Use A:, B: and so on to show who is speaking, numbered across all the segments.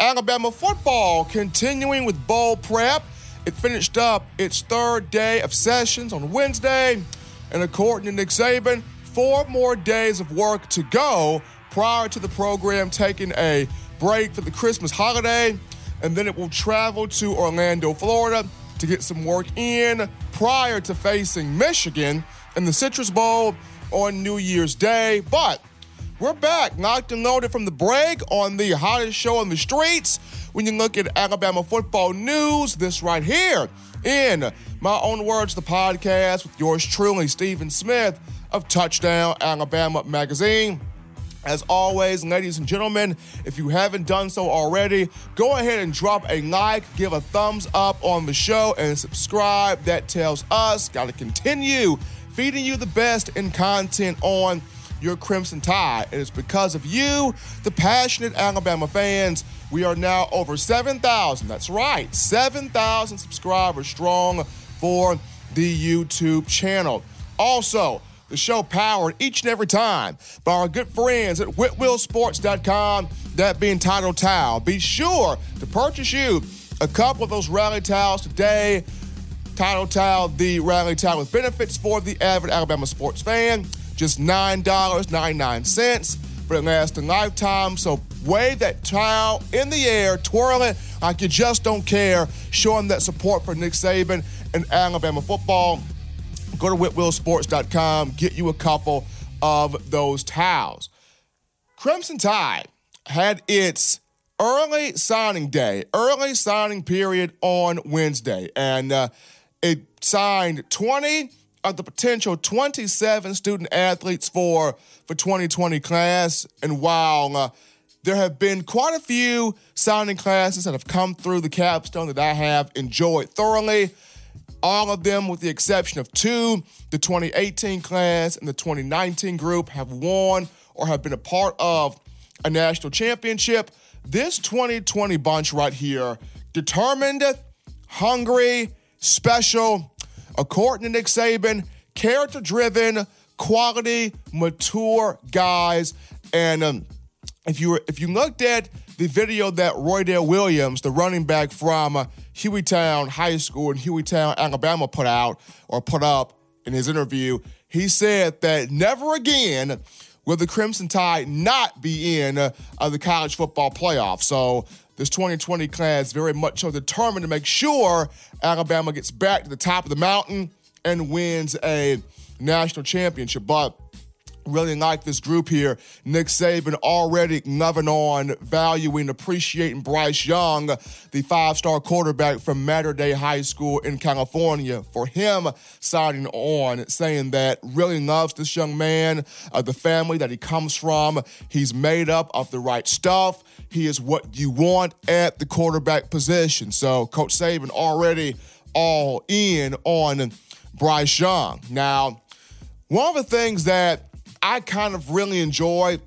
A: Alabama football continuing with bowl prep. It finished up its third day of sessions on Wednesday, and according to Nick Saban, four more days of work to go prior to the program taking a break for the Christmas holiday, and then it will travel to Orlando, Florida to get some work in prior to facing Michigan in the Citrus Bowl on New Year's Day. But we're back, knocked and loaded from the break on the hottest show on the streets. When you look at Alabama football news, this right here in my own words, the podcast with yours truly, Stephen Smith of Touchdown Alabama Magazine. As always, ladies and gentlemen, if you haven't done so already, go ahead and drop a like, give a thumbs up on the show, and subscribe. That tells us, got to continue feeding you the best in content on your Crimson Tide. And it's because of you, the passionate Alabama fans. We are now over 7,000. That's right, 7,000 subscribers strong for the YouTube channel. Also, the show powered each and every time by our good friends at WhitwillSports.com, that being Title Towel. Be sure to purchase you a couple of those rally towels today. Title Towel, the rally towel with benefits for the avid Alabama sports fan. Just $9.99, but it lasts a lifetime. So wave that towel in the air, twirl it like you just don't care, showing that support for Nick Saban and Alabama football go to whitwillsports.com, get you a couple of those towels. Crimson Tide had its early signing day, early signing period on Wednesday, and uh, it signed 20 of the potential 27 student athletes for for 2020 class. And while uh, there have been quite a few signing classes that have come through the capstone that I have enjoyed thoroughly, all of them, with the exception of two, the 2018 class and the 2019 group, have won or have been a part of a national championship. This 2020 bunch right here, determined, hungry, special, according to Nick Saban, character driven, quality, mature guys. And um, if you were, if you looked at the video that Roydell Williams, the running back from uh, Hueytown High School in Hueytown, Alabama, put out or put up in his interview, he said that never again will the Crimson Tide not be in uh, the college football playoff. So this 2020 class very much so determined to make sure Alabama gets back to the top of the mountain and wins a national championship. But really like this group here. Nick Saban already loving on, valuing, appreciating Bryce Young, the five star quarterback from Mater Dei High School in California. For him signing on, saying that really loves this young man, uh, the family that he comes from. He's made up of the right stuff. He is what you want at the quarterback position. So, Coach Saban already all in on Bryce Young. Now, one of the things that I kind of really enjoyed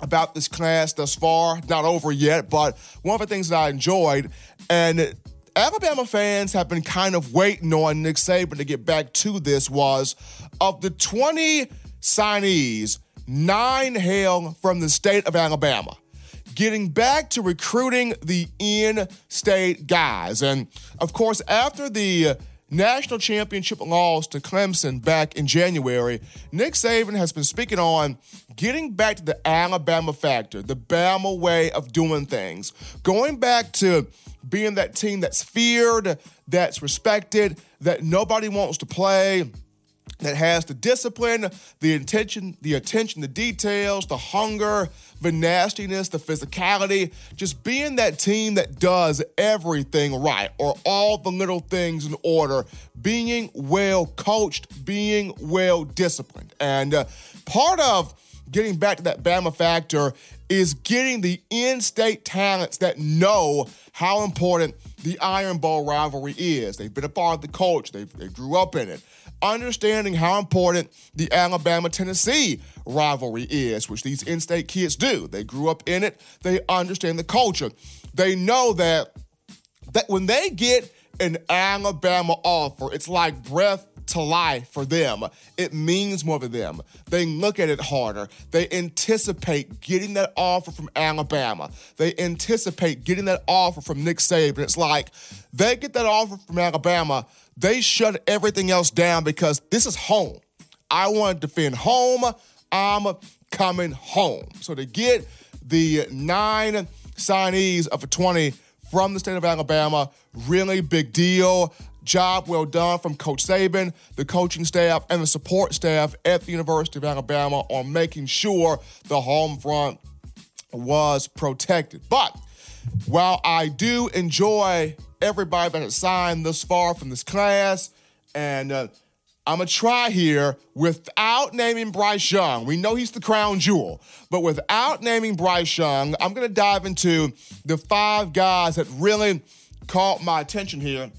A: about this class thus far. Not over yet, but one of the things that I enjoyed, and Alabama fans have been kind of waiting on Nick Saban to get back to this, was of the 20 signees, nine hail from the state of Alabama. Getting back to recruiting the in state guys. And of course, after the national championship loss to Clemson back in January, Nick Saban has been speaking on getting back to the Alabama factor, the Bama way of doing things, going back to being that team that's feared, that's respected, that nobody wants to play that has the discipline, the intention, the attention, the details, the hunger, the nastiness, the physicality, just being that team that does everything right or all the little things in order, being well coached, being well disciplined. And uh, part of getting back to that Bama factor is getting the in state talents that know how important the Iron Bowl rivalry is. They've been a part of the culture, they they grew up in it understanding how important the Alabama Tennessee rivalry is, which these in state kids do. They grew up in it, they understand the culture. They know that, that when they get an Alabama offer, it's like breath to life for them. It means more to them. They look at it harder. They anticipate getting that offer from Alabama. They anticipate getting that offer from Nick Saban. It's like they get that offer from Alabama, they shut everything else down because this is home. I want to defend home. I'm coming home. So to get the nine signees of a 20 from the state of Alabama, really big deal. Job well done from Coach Saban, the coaching staff, and the support staff at the University of Alabama on making sure the home front was protected. But while I do enjoy everybody that has signed thus far from this class, and uh, I'm to try here without naming Bryce Young. We know he's the crown jewel, but without naming Bryce Young, I'm to dive into the five guys that really caught my attention here.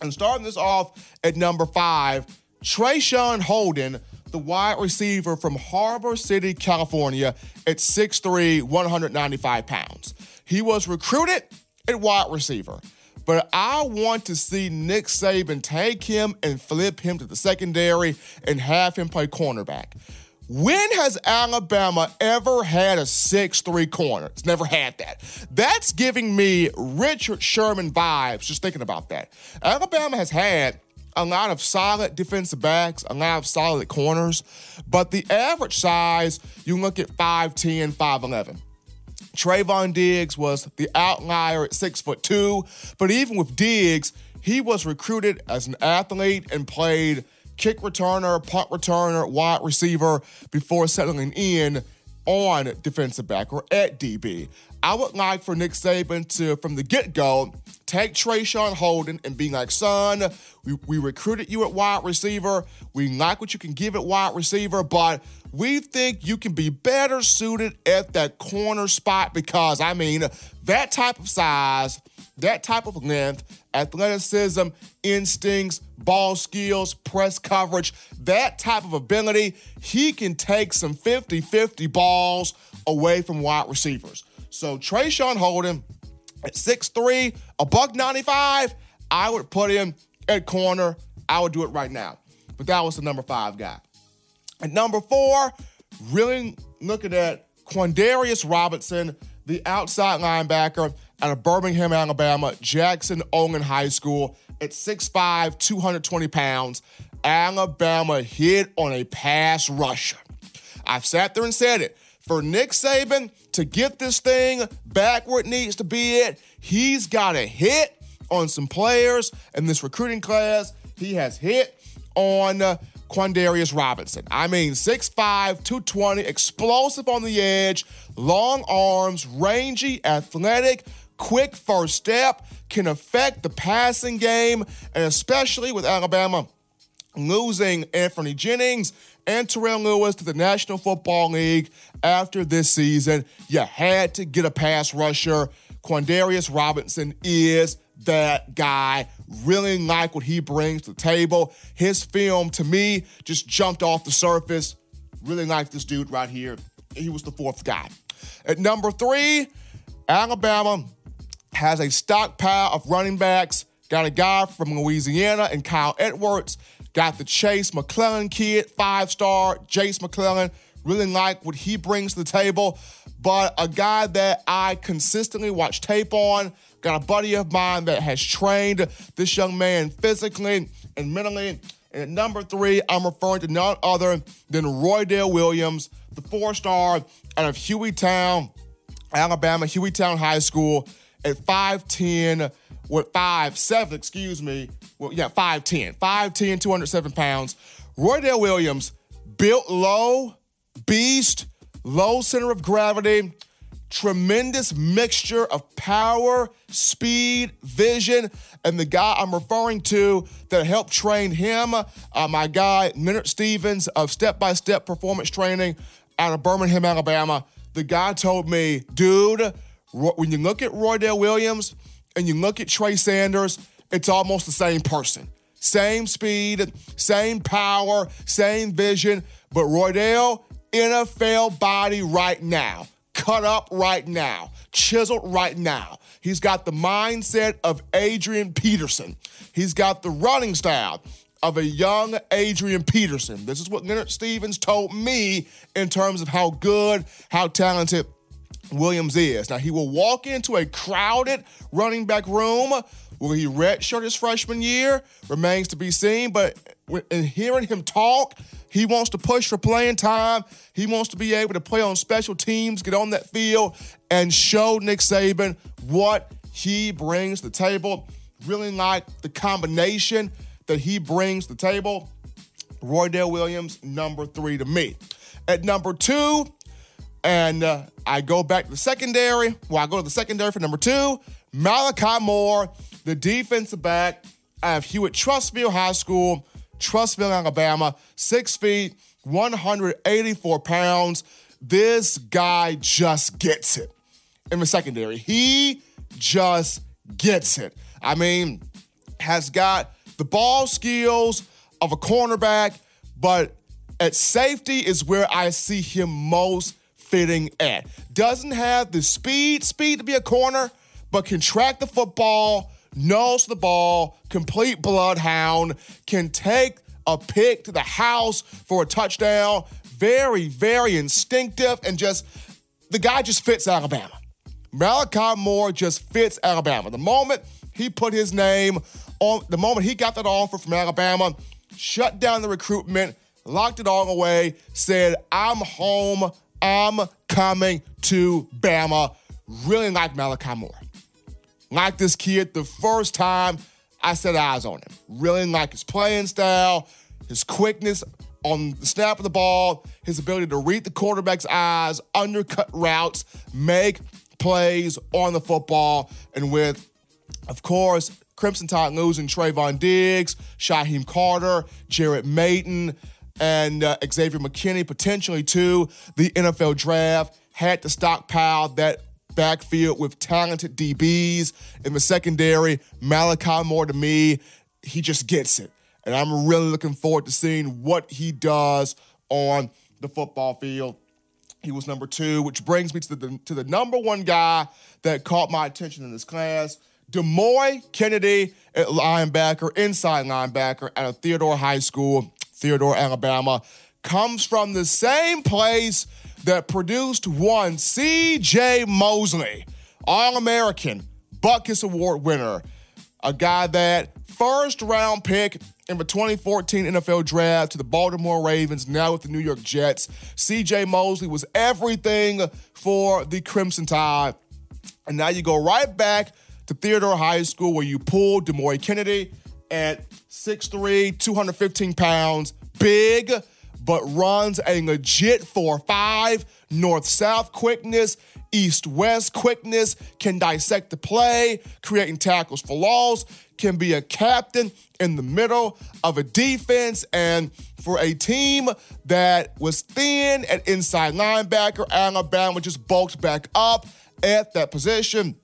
A: And starting this off at number five, Traeshon Holden, the wide receiver from Harbor City, California, at 6'3, 195 pounds. He was recruited at wide receiver. But I want to see Nick Saban take him and flip him to the secondary and have him play cornerback. When has Alabama ever had a six-three corner? It's never had that. That's giving me Richard Sherman vibes just thinking about that. Alabama has had a lot of solid defensive backs, a lot of solid corners, but the average size, you look at 5'10, 5'11. Trevon Diggs was the outlier at six foot two, but even with Diggs, he was recruited as an athlete and played kick returner, punt returner, wide receiver before settling in on defensive back or at DB. I would like for Nick Saban to, from the get go, take Traeshon Holden and be like, son, we, we recruited you at wide receiver. We like what you can give at wide receiver, but we think you can be better suited at that corner spot because, I mean, that type of size, that type of length, athleticism, instincts, ball skills, press coverage, that type of ability, he can take some 50 50 balls away from wide receivers. So Traeshon Holden at 6'3, a buck 95, I would put him at corner. I would do it right now. But that was the number five guy. At number four, really looking at Quandarius Robinson, the outside linebacker out of Birmingham, Alabama, Jackson Olin High School at 6'5, 220 pounds. Alabama hit on a pass rusher. I've sat there and said it. For Nick Saban to get this thing back where it needs to be at, he's got to hit on some players in this recruiting class. He has hit on uh, Quandarius Robinson. I mean, 6'5, 220, explosive on the edge, long arms, rangy, athletic, quick first step, can affect the passing game, and especially with Alabama losing Anfernee Jennings and Terrell Lewis to the National Football League after this season, you had to get a pass rusher. Quandarius Robinson is that guy. Really like what he brings to the table. His film, to me, just jumped off the surface. Really like this dude right here. He was the fourth guy. At number three, Alabama has a stockpile of running backs. Got a guy from Louisiana and Kyle Edwards. Got the Chase McClellan kid, five star, Jase McClellan. Really like what he brings to the table. But a guy that I consistently watch tape on, got a buddy of mine that has trained this young man physically and mentally. And at number three, I'm referring to none other than Roydell Williams, the four star out of Hueytown, Alabama, Hueytown High School at 5'10, what, 5'7, excuse me. Well, yeah, 5'10, 5'10, 207 pounds. Roydell Williams, built low, beast, low center of gravity, tremendous mixture of power, speed, vision, and the guy I'm referring to that helped train him, uh, my guy Leonard Stevens of Step by Step Performance Training out of Birmingham, Alabama. The guy told me, dude, when you look at Roydell Williams and you look at Trey Sanders, it's almost the same person. Same speed, same power, same vision, but Roydell, NFL body right now, cut up right now, chiseled right now. He's got the mindset of Adrian Peterson. He's got the running style of a young Adrian Peterson. This is what Leonard Stevens told me in terms of how good, how talented Williams is. Now, he will walk into a crowded running back room. Will he redshirt his freshman year? Remains to be seen. But in hearing him talk, he wants to push for playing time. He wants to be able to play on special teams, get on that field, and show Nick Saban what he brings to the table. Really like the combination that he brings to the table. Roydell Williams, number three to me. At number two, and uh, I go back to the secondary. Well, I go to the secondary for number two. Malachi Moore, the defensive back of Hewitt Trussville High School, Trussville, Alabama, six feet, 184 pounds. This guy just gets it in the secondary. He just gets it. I mean, has got the ball skills of a cornerback, but at safety is where I see him most fitting at. Doesn't have the speed, speed to be a corner, but can track the football, knows the ball, complete bloodhound, can take a pick to the house for a touchdown. Very, very instinctive and just the guy just fits Alabama. Malachi Moore just fits Alabama. The moment he put his name on, the moment he got that offer from Alabama, shut down the recruitment, locked it all away, said, I'm home. I'm coming to Bama. Really like Malachi Moore. Like this kid the first time I set eyes on him. Really like his playing style, his quickness on the snap of the ball, his ability to read the quarterback's eyes, undercut routes, make plays on the football, and with, of course, Crimson Tide losing Trevon Diggs, Shyheim Carter, Jared Mayden, and uh, Xavier McKinney potentially to the NFL draft. Had to stockpile that backfield with talented DBs in the secondary. Malachi Moore to me, he just gets it. And I'm really looking forward to seeing what he does on the football field. He was number two, which brings me to the, to the number one guy that caught my attention in this class. Demouy Kennedy at linebacker, inside linebacker at a Theodore High School Theodore, Alabama, comes from the same place that produced one C.J. Mosley, All American, Butkus Award winner, a guy that first round pick in the 2014 NFL draft to the Baltimore Ravens, now with the New York Jets. CJ Mosley was everything for the Crimson Tide. And now you go right back to Theodore High School where you pulled Demouy Kennedy at 6'3, 215 pounds, big, but runs a legit 4'5, north south quickness, east west quickness, can dissect the play, creating tackles for loss, can be a captain in the middle of a defense. And for a team that was thin at inside linebacker, Alabama just bulked back up at that position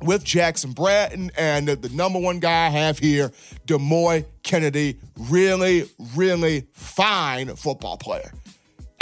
A: with Jackson Bratton and the number one guy I have here, Demouy Kennedy. Really, really fine football player.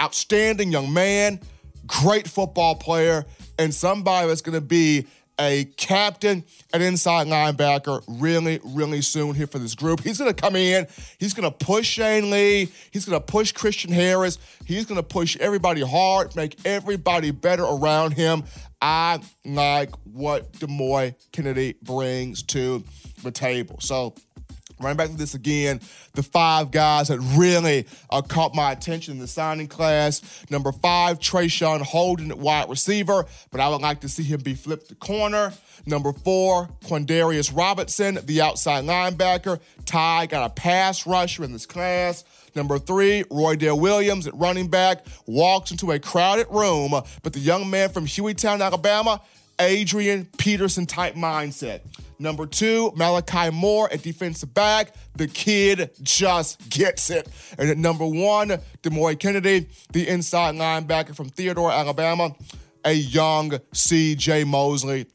A: Outstanding young man, great football player, and somebody that's going to be a captain an inside linebacker really, really soon here for this group. He's going to come in. He's going to push Shane Lee. He's going to push Christian Harris. He's going to push everybody hard, make everybody better around him. I like what Demouy Kennedy brings to the table. So, running back to this again, the five guys that really uh, caught my attention in the signing class. Number five, Traeshon Holden wide receiver, but I would like to see him be flipped to corner. Number four, Quandarius Robinson, the outside linebacker. Ty got a pass rusher in this class. Number three, Roydell Williams at running back walks into a crowded room, but the young man from Hueytown, Alabama, Adrian Peterson type mindset. Number two, Malachi Moore at defensive back. The kid just gets it. And at number one, Demouy Kennedy, the inside linebacker from Theodore, Alabama, a young CJ Mosley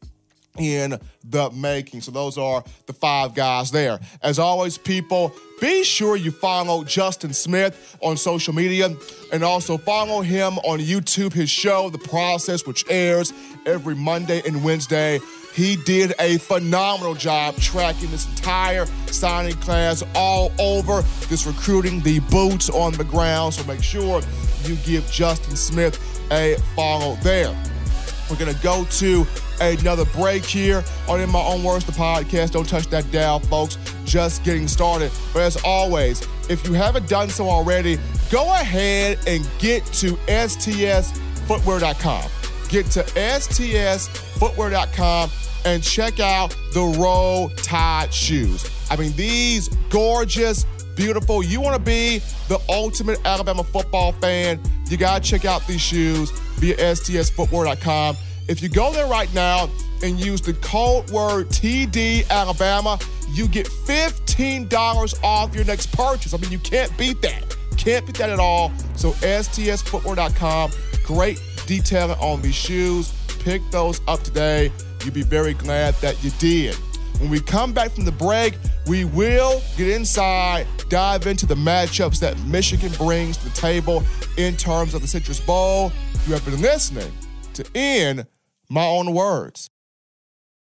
A: in the making. So those are the five guys there. As always, people, be sure you follow Justin Smith on social media and also follow him on YouTube, his show, The Process, which airs every Monday and Wednesday He did a phenomenal job tracking this entire signing class all over this recruiting, the boots on the ground. So make sure you give Justin Smith a follow there. We're going to go to another break here on In My Own Words, the podcast. Don't touch that dial, folks. Just getting started. But as always, if you haven't done so already, go ahead and get to STSfootwear.com. Get to STSfootwear.com and check out the Roll Tide shoes. I mean, these gorgeous, beautiful. You want to be the ultimate Alabama football fan, you got to check out these shoes via STSfootwear.com. If you go there right now and use the code word TD Alabama, you get $15 off your next purchase. I mean, you can't beat that. Can't beat that at all. So, STSfootwear.com, great detailing on these shoes. Pick those up today. You'll be very glad that you did. When we come back from the break, we will get inside, dive into the matchups that Michigan brings to the table in terms of the Citrus Bowl. You have been listening to In My Own Words.